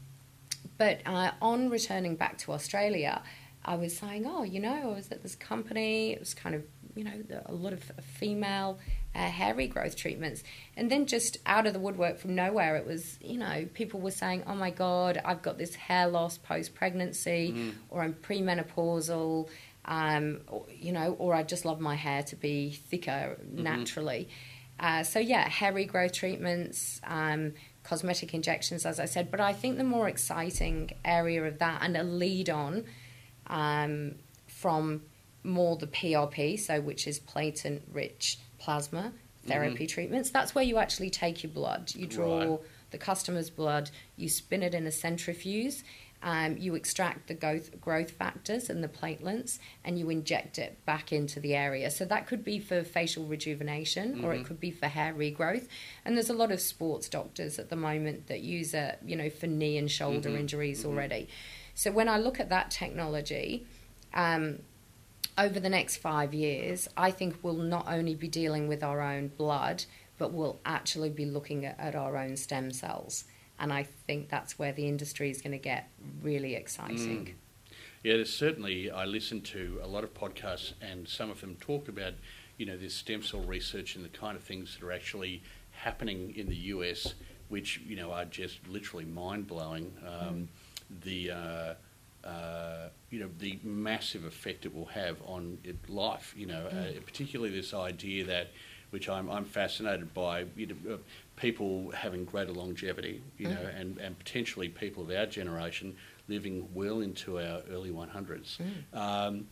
but uh, on returning back to Australia, I was saying, oh, you know, I was at this company, it was kind of, you know, a lot of female uh, hair regrowth treatments. And then just out of the woodwork from nowhere, it was, you know, people were saying, oh my God, I've got this hair loss post pregnancy, or I'm premenopausal. um, or, you know, or I just love my hair to be thicker naturally. Uh, so yeah, hair regrowth treatments, um, cosmetic injections, as I said. But I think the more exciting area of that and a lead on um, from more the PRP, so which is platelet rich plasma therapy treatments. That's where you actually take your blood. You draw Right. the customer's blood, you spin it in a centrifuge, um, you extract the growth, growth factors and the platelets, and you inject it back into the area. So that could be for facial rejuvenation, or it could be for hair regrowth. And there's a lot of sports doctors at the moment that use it, you know, for knee and shoulder injuries already. So when I look at that technology, um, over the next five years, I think we'll not only be dealing with our own blood, but we'll actually be looking at, at our own stem cells. And I think that's where the industry is going to get really exciting. Yeah, there's certainly. I listen to a lot of podcasts, and some of them talk about, you know, this stem cell research and the kind of things that are actually happening in the US, which you know are just literally mind blowing. Um, The uh, uh, you know the massive effect it will have on it, life. You know, uh, particularly this idea that, which I'm I'm fascinated by. You know, uh, people having greater longevity. You know, and and potentially people of our generation living well into our early 100s. Um,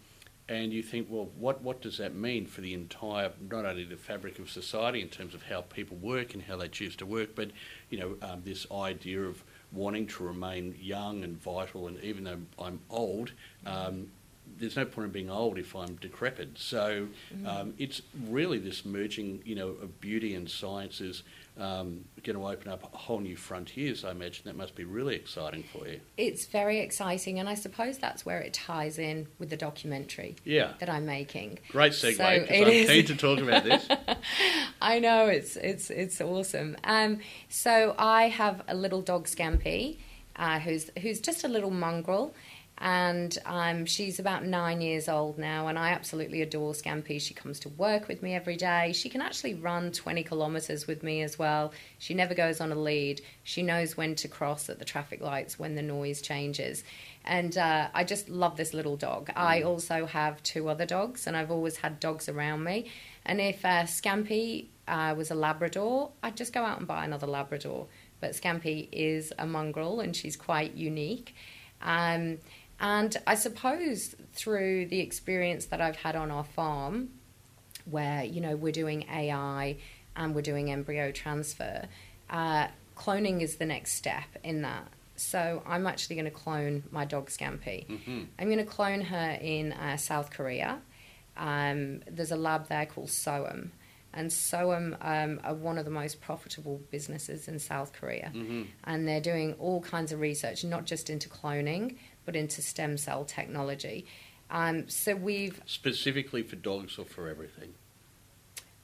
and you think, well, what, what does that mean for the entire, not only the fabric of society in terms of how people work and how they choose to work, but, you know, um, this idea of wanting to remain young and vital. And even though I'm old, um, there's no point in being old if I'm decrepit. So um, it's really this merging, you know, of beauty and sciences um, going to open up whole new frontiers. I imagine that must be really exciting for you. It's very exciting, and I suppose that's where it ties in with the documentary Yeah. that I'm making. Great segue, So I'm is- keen to talk about this. I know it's it's it's awesome. Um, so I have a little dog Scampy, uh, who's who's just a little mongrel, and um, she's about nine years old now, and I absolutely adore Scampy. She comes to work with me every day. She can actually run twenty kilometers with me as well. She never goes on a lead. She knows when to cross at the traffic lights when the noise changes. And uh, I just love this little dog. I also have two other dogs, and I've always had dogs around me. And if uh, Scampy uh, was a Labrador, I'd just go out and buy another Labrador. But Scampy is a mongrel, and she's quite unique. Um, and I suppose through the experience that I've had on our farm, where you know we're doing AI and we're doing embryo transfer, uh, cloning is the next step in that. So I'm actually going to clone my dog Scampy. I'm going to clone her in uh, South Korea. Um, there's a lab there called Sooam, and Sooam um, are one of the most profitable businesses in South Korea, and they're doing all kinds of research, not just into cloning, but into stem cell technology. Um, so we've Specifically for dogs or for everything?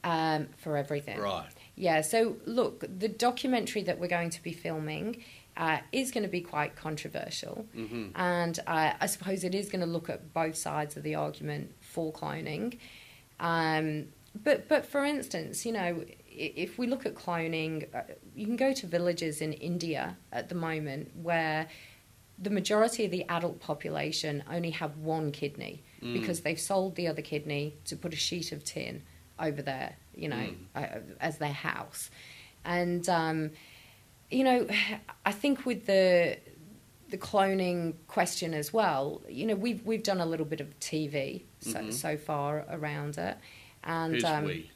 um, for everything. Right. Yeah, so look, the documentary that we're going to be filming uh, is going to be quite controversial. Mm-hmm. And uh, I suppose it is going to look at both sides of the argument for cloning. Um, but, but for instance, you know, if we look at cloning, uh, you can go to villages in India at the moment where the majority of the adult population only have one kidney because they've sold the other kidney to put a sheet of tin over there, you know, uh, as their house. And, um, you know, I think with the the cloning question as well, you know, we've we've done a little bit of TV so, so far around it, and Who's um, we?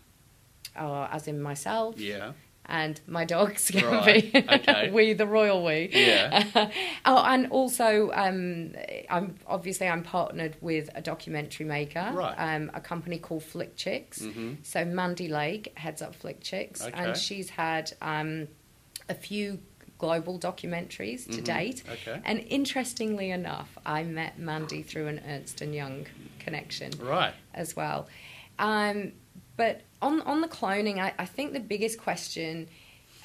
uh, as in myself Yeah. And my dog Right, Scampy, okay. we the royal we. Yeah. oh, and also, um, I'm obviously I'm partnered with a documentary maker, Right. um, a company called Flick Chicks. Mhm. So Mandy Lake heads up Flick Chicks, Okay. and she's had um, a few global documentaries to Mhm. date. Okay. And interestingly enough, I met Mandy through an Ernst and Young connection Right. as well. Um, but on on the cloning, I, I think the biggest question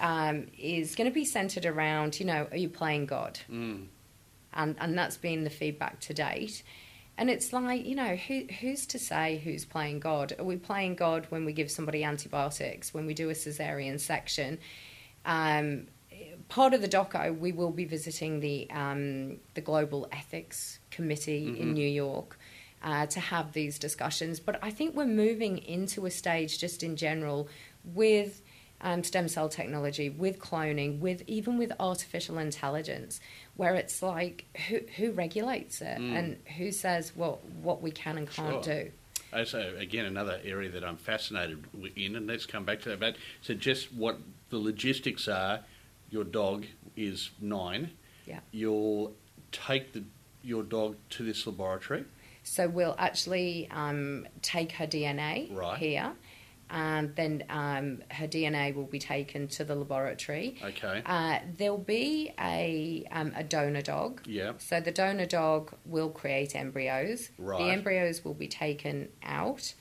um, is going to be centered around, you know, are you playing God? Mm. And and that's been the feedback to date. And it's like, you know, who, who's to say who's playing God? Are we playing God when we give somebody antibiotics, when we do a cesarean section? Um, part of the doco, we will be visiting the um, the Global Ethics Committee in Mhm. New York, uh, to have these discussions. But I think we're moving into a stage, just in general, with um, stem cell technology, with cloning, with even with artificial intelligence, where it's like who who regulates it Mm. and who says what what we can and can't Sure. do. Uh, So again, another area that I'm fascinated in, and let's come back to that. But so just what the logistics are. Your dog is nine. Yeah. You'll take the your dog to this laboratory. So we'll actually um, take her DNA Right. here, and then um, her DNA will be taken to the laboratory. Okay. Uh, there'll be a um, a donor dog. Yeah. So the donor dog will create embryos. Right. The embryos will be taken out,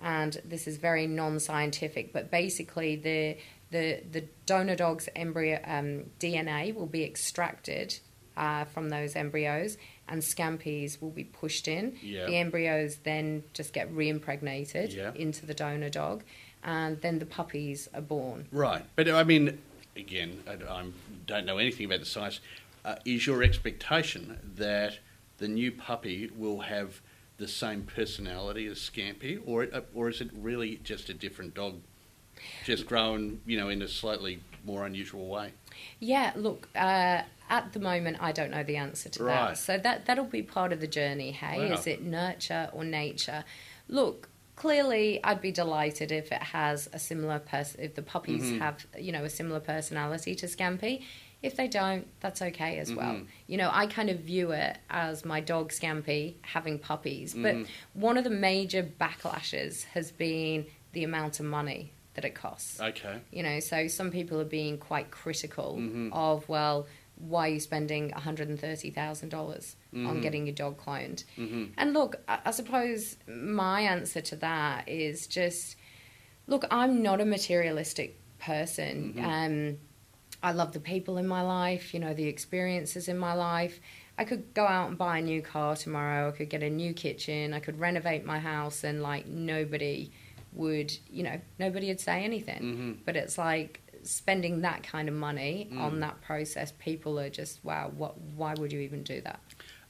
and this is very non-scientific, but basically the the the donor dog's embryo um, DNA will be extracted uh, from those embryos, and scampies will be pushed in. Yeah. The embryos then just get re-impregnated Yeah. into the donor dog, and then the puppies are born. Right, but I mean, again, I I don't know anything about the science. Uh, is your expectation that the new puppy will have the same personality as Scampy, or uh, or is it really just a different dog, just grown, you know, in a slightly more unusual way? Yeah, look, uh, at the moment, I don't know the answer to Right. that. So that that'll be part of the journey. Hey, Wow. is it nurture or nature? Look, clearly, I'd be delighted if it has a similar person. If the puppies Mhm. have, you know, a similar personality to Scampy. If they don't, that's okay as well. Mhm. You know, I kind of view it as my dog Scampy having puppies. But Mhm. one of the major backlashes has been the amount of money that it costs. Okay. You know, so some people are being quite critical Mhm. of, well, why are you spending $130,000 on Mhm. getting your dog cloned? hmm And look, I, I suppose my answer to that is just look, I'm not a materialistic person. Mhm. Um, I love the people in my life, you know, the experiences in my life. I could go out and buy a new car tomorrow. I could get a new kitchen. I could renovate my house, and like nobody would, you know, nobody would say anything. hmm But it's like spending that kind of money Mm. on that process. People are just, wow, what? Why would you even do that?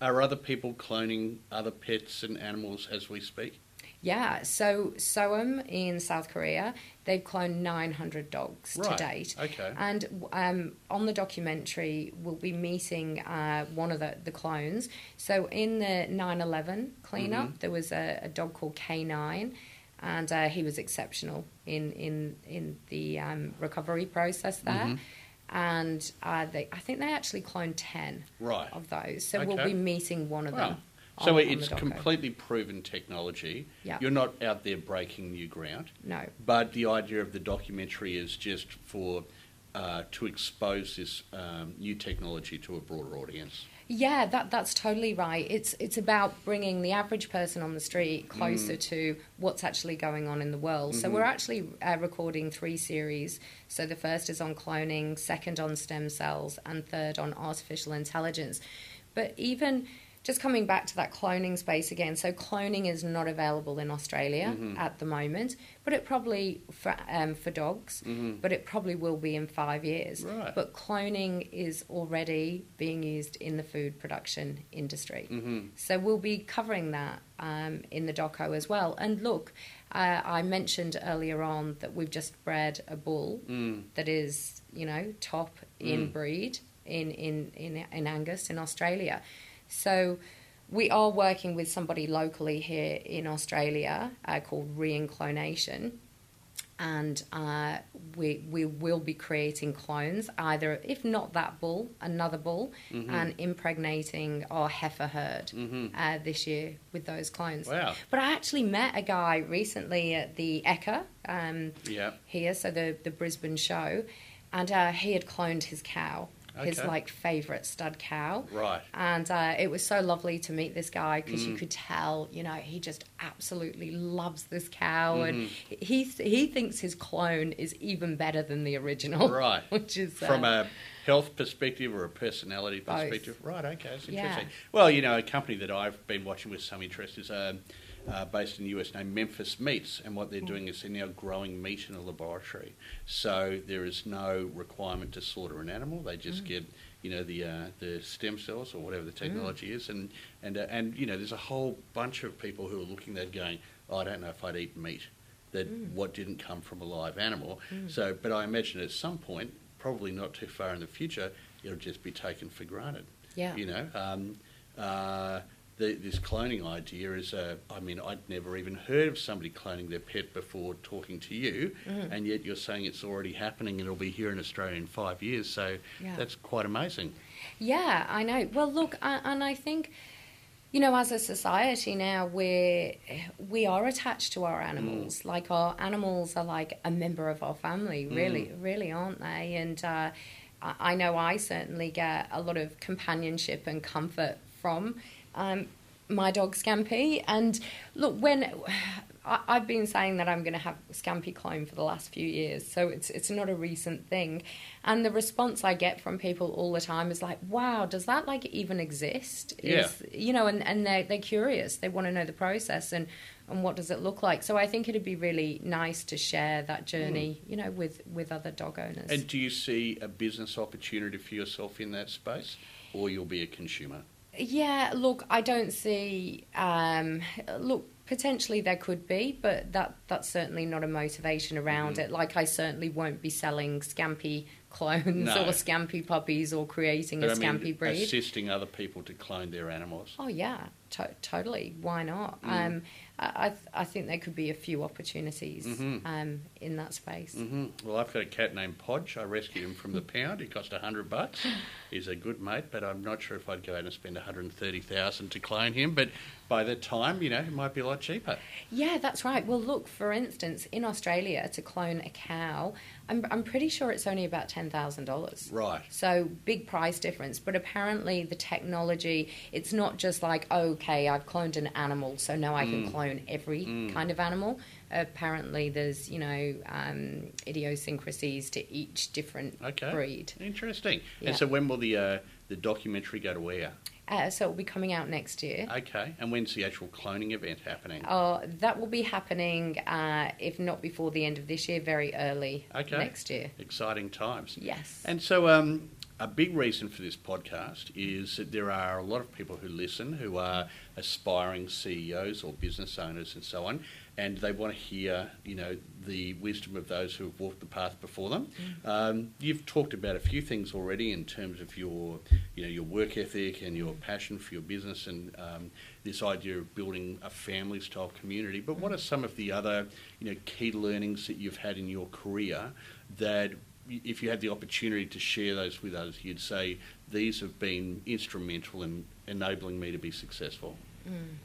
Are other people cloning other pets and animals as we speak? Yeah, so Sooam in South Korea, they've cloned 900 dogs Right. to date. Okay. And um, on the documentary, we'll be meeting uh, one of the, the clones. So in the 9 11 cleanup, Mhm. there was a, a dog called K9, and uh, he was exceptional in, in, in the um, recovery process there. Mhm. And uh, they, I think they actually cloned 10 Right. of those. So we'll be meeting one of Wow. them. So on- on it's the completely proven technology. Yeah. You're not out there breaking new ground. No. But the idea of the documentary is just for uh, to expose this um, new technology to a broader audience. Yeah, that that's totally right. It's it's about bringing the average person on the street closer to what's actually going on in the world. So Mhm. we're actually uh, recording three series. So the first is on cloning, second on stem cells, and third on artificial intelligence. But even just coming back to that cloning space again, so cloning is not available in Australia Mhm. at the moment, but it probably for um, for dogs, Mhm. but it probably will be in five years. Right. But cloning is already being used in the food production industry. hmm So we'll be covering that um, in the doco as well. And look, uh, I mentioned earlier on that we've just bred a bull Mm. that is, you know, top in Mm. breed in, in, in, in Angus in Australia. So we are working with somebody locally here in Australia uh, called Reinclonation. And uh, we we will be creating clones, either if not that bull, another bull, Mhm. and impregnating our heifer herd hmm uh, this year with those clones. Wow. But I actually met a guy recently at the Ekka um, Yeah. here, so the the Brisbane show, and uh, he had cloned his cow, his Okay. like favorite stud cow. Right. And uh, it was so lovely to meet this guy because you Mm. could tell, you know, he just absolutely loves this cow, and Mhm. he he thinks his clone is even better than the original. Right. which is From uh, a health perspective or a personality Both. perspective? Right, okay, that's Yeah. interesting. Well, you know, a company that I've been watching with some interest is um, uh, based in the US named Memphis Meats, and what they're doing is they're now growing meat in a laboratory. So there is no requirement to slaughter an animal; they just get you know the uh, the stem cells or whatever the technology is, and and uh, and you know there's a whole bunch of people who are looking at that going, oh, I don't know if I'd eat meat that what didn't come from a live animal. So, but I imagine at some point, probably not too far in the future, it'll just be taken for granted. Yeah. You know, um, uh, the, this cloning idea is, uh, I mean, I'd never even heard of somebody cloning their pet before talking to you, Mm-hmm. and yet you're saying it's already happening and it'll be here in Australia in five years. So Yeah. that's quite amazing. Yeah, I know. Well, look, I, and I think, you know, as a society now, we're we are attached to our animals. Like our animals are like a member of our family. Really, really, aren't they? And uh, I know I certainly get a lot of companionship and comfort from. Um, my dog Scampy, and look, when I, I've been saying that I'm going to have Scampy clone for the last few years, so it's it's not a recent thing. And the response I get from people all the time is like, "Wow, does that like even exist?" Is, You know, and and they're they're curious. They want to know the process and and what does it look like. So I think it'd be really nice to share that journey, you know, with with other dog owners. And do you see a business opportunity for yourself in that space, or you'll be a consumer? Yeah, look, I don't see. Um, look, potentially there could be, but that that's certainly not a motivation around Mm-hmm. it. Like, I certainly won't be selling Scampy clones No. or Scampy puppies or creating But a I mean, Scampy breed. assisting other people to clone their animals. Oh yeah, to- totally. Why not? Mm. Um, I I, th- I think there could be a few opportunities Mhm. um, in that space. hmm Well, I've got a cat named Podge. I rescued him from the pound. He cost a hundred bucks. He's a good mate, but I'm not sure if I'd go out and spend hundred and thirty thousand to clone him. But by the time, you know, it might be a lot cheaper. Yeah, that's right. Well, look, for instance, in Australia, to clone a cow, I'm, I'm pretty sure it's only about $10,000. Right. So, big price difference. But apparently, the technology, it's not just like, okay, I've cloned an animal, so now I Mm. can clone every kind of animal. Apparently, there's, you know, um, idiosyncrasies to each different Okay. breed. Interesting. Yeah. And so, when will the uh, the documentary go to air? Uh, so, it'll be coming out next year. Okay. And when's the actual cloning event happening? Uh, that will be happening, uh, if not before the end of this year, very early Okay. next year. Exciting times. Yes. And so, um, a big reason for this podcast is that there are a lot of people who listen who are aspiring CEOs or business owners and so on, and they want to hear, you know, the wisdom of those who have walked the path before them. Um, you've talked about a few things already in terms of your, you know, your work ethic and your passion for your business and um, this idea of building a family-style community. But what are some of the other, you know, key learnings that you've had in your career that if you had the opportunity to share those with others, you'd say these have been instrumental in enabling me to be successful. Mm.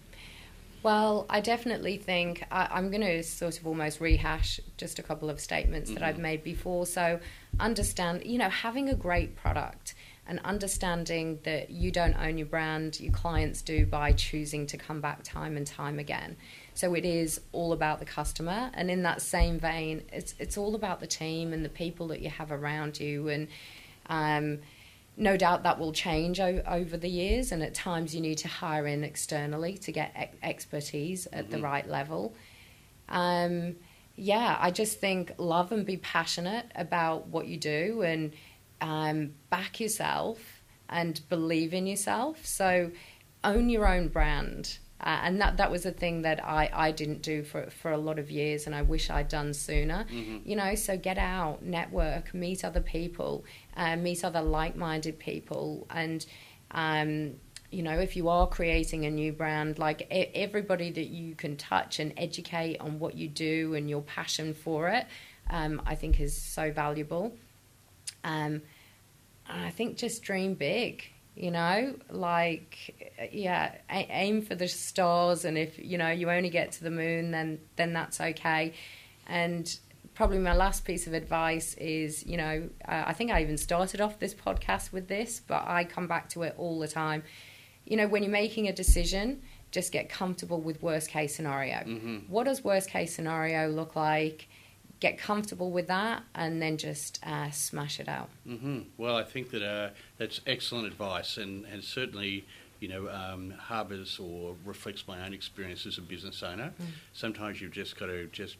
Well, I definitely think I, I'm going to sort of almost rehash just a couple of statements that mm-hmm. I've made before. So, understand, you know, having a great product and understanding that you don't own your brand, your clients do by choosing to come back time and time again. So it is all about the customer, and in that same vein, it's it's all about the team and the people that you have around you, and um, no doubt that will change o- over the years, and at times you need to hire in externally to get ex- expertise at the right level. Um, yeah, I just think love and be passionate about what you do and um, back yourself and believe in yourself. So own your own brand. Uh, and that, that was a thing that I, I didn't do for, for a lot of years and I wish I'd done sooner. You know, so get out, network, meet other people, uh, meet other like minded people. And, um, you know, if you are creating a new brand, like e- everybody that you can touch and educate on what you do and your passion for it, um, I think is so valuable. Um, and I think just dream big, you know, like yeah, a- aim for the stars, and if you know you only get to the moon, then then that's okay. And probably my last piece of advice is, you know, uh, I think I even started off this podcast with this, but I come back to it all the time. You know, when you're making a decision, just get comfortable with worst case scenario. What does worst case scenario look like? Get comfortable with that, and then just uh, smash it out. hmm Well, I think that uh, that's excellent advice, and, and certainly you know, um, harbours or reflects my own experience as a business owner. Mm. Sometimes you've just got to just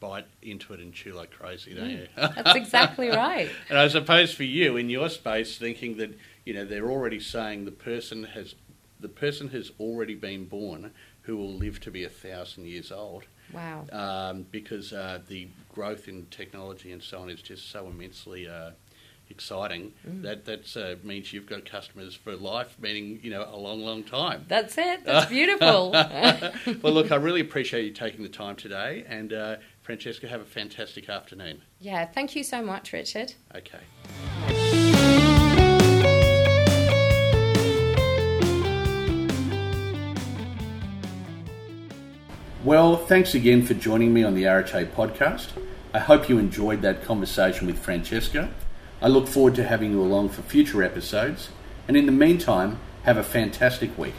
bite into it and chew like crazy, don't mm. you? That's exactly right. and I suppose for you in your space, thinking that you know they're already saying the person has the person has already been born who will live to be a thousand years old. Wow. Um, because uh, the growth in technology and so on is just so immensely uh, exciting. Mm. That that uh, means you've got customers for life, meaning you know a long, long time. That's it. That's beautiful. well, look, I really appreciate you taking the time today, and uh, Francesca, have a fantastic afternoon. Yeah, thank you so much, Richard. Okay. Well, thanks again for joining me on the RHA podcast. I hope you enjoyed that conversation with Francesca. I look forward to having you along for future episodes, and in the meantime, have a fantastic week.